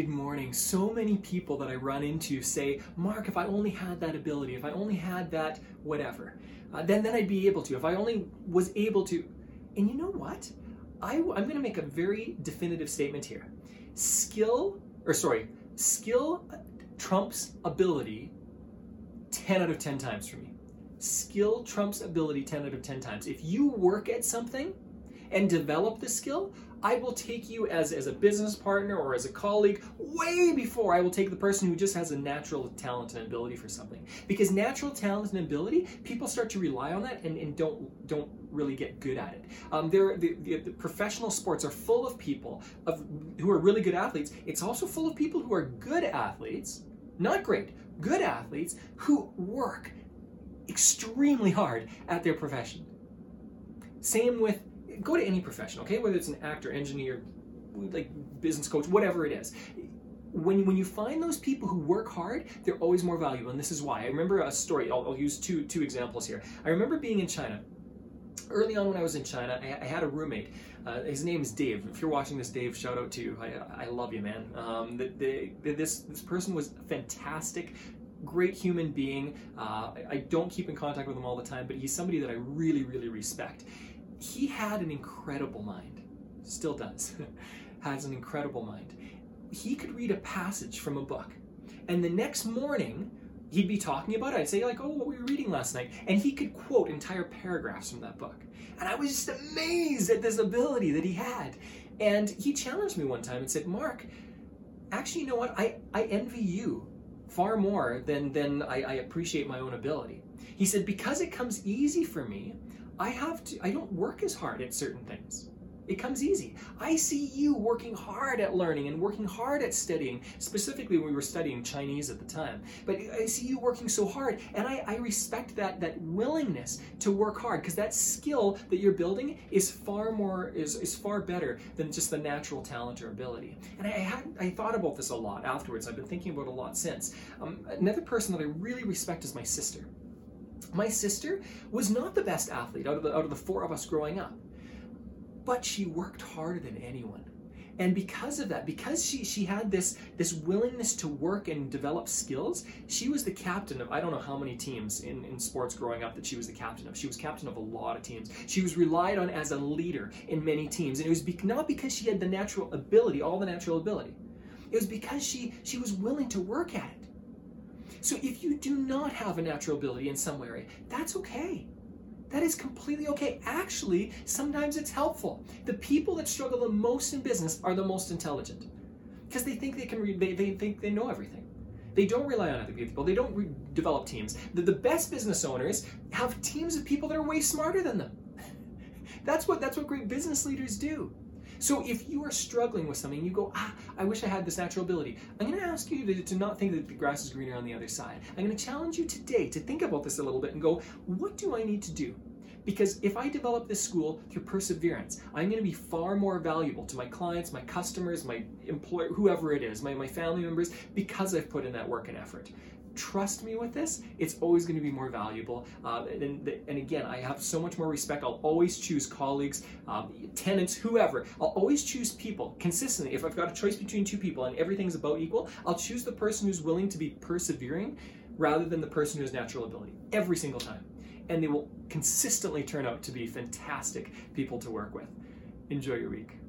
good morning. So many people that I run into say, Mark, if I only had that ability, if I only had that whatever, uh, then, then I'd be able to. If I only was able to. And you know what? I, I'm going to make a very definitive statement here. Skill, or sorry, skill trumps ability 10 out of 10 times for me. Skill trumps ability 10 out of 10 times. If you work at something and develop the skill, I will take you as, as a business partner or as a colleague way before I will take the person who just has a natural talent and ability for something. Because natural talent and ability, people start to rely on that and, and don't don't really get good at it. Um, there, the, the, the professional sports are full of people of who are really good athletes. It's also full of people who are good athletes, not great, good athletes who work extremely hard at their profession. Same with go to any profession, okay? Whether it's an actor, engineer, like business coach, whatever it is. When, when you find those people who work hard, they're always more valuable. And this is why. I remember a story, I'll, I'll use two, two examples here. I remember being in China. Early on when I was in China, I, I had a roommate. Uh, his name is Dave. If you're watching this, Dave, shout out to you. I, I love you, man. Um, the, the, this, this person was fantastic, great human being. Uh, I, I don't keep in contact with him all the time, but he's somebody that I really, really respect he had an incredible mind, still does, has an incredible mind. He could read a passage from a book, and the next morning, he'd be talking about it. I'd say, like, oh, what were you reading last night? And he could quote entire paragraphs from that book. And I was just amazed at this ability that he had. And he challenged me one time and said, Mark, actually, you know what? I, I envy you far more than, than I, I appreciate my own ability. He said, because it comes easy for me, I have to, I don't work as hard at certain things. It comes easy. I see you working hard at learning and working hard at studying. Specifically, we were studying Chinese at the time. But I see you working so hard, and I, I respect that that willingness to work hard because that skill that you're building is far more is, is far better than just the natural talent or ability. And I had I thought about this a lot afterwards. I've been thinking about it a lot since. Um, another person that I really respect is my sister. My sister was not the best athlete out of the, out of the four of us growing up, but she worked harder than anyone. And because of that, because she, she had this, this willingness to work and develop skills, she was the captain of I don't know how many teams in, in sports growing up that she was the captain of. She was captain of a lot of teams. She was relied on as a leader in many teams. And it was be, not because she had the natural ability, all the natural ability. It was because she, she was willing to work at it. So if you do not have a natural ability in some area, that's okay. That is completely okay. Actually, sometimes it's helpful. The people that struggle the most in business are the most intelligent because they think they can they, they think they know everything. They don't rely on other people. They don't re- develop teams. The, the best business owners have teams of people that are way smarter than them. that's what that's what great business leaders do. So if you are struggling with something, you go, ah, I wish I had this natural ability. I'm going to ask you to, to not think that the grass is greener on the other side. I'm going to challenge you today to think about this a little bit and go, what do I need to do? Because if I develop this school through perseverance, I'm going to be far more valuable to my clients, my customers, my employer, whoever it is, my, my family members, because I've put in that work and effort trust me with this, it's always going to be more valuable. Uh, and, and, again, I have so much more respect. I'll always choose colleagues, um, tenants, whoever. I'll always choose people consistently. If I've got a choice between two people and everything's about equal, I'll choose the person who's willing to be persevering rather than the person who has natural ability every single time. And they will consistently turn out to be fantastic people to work with. Enjoy your week.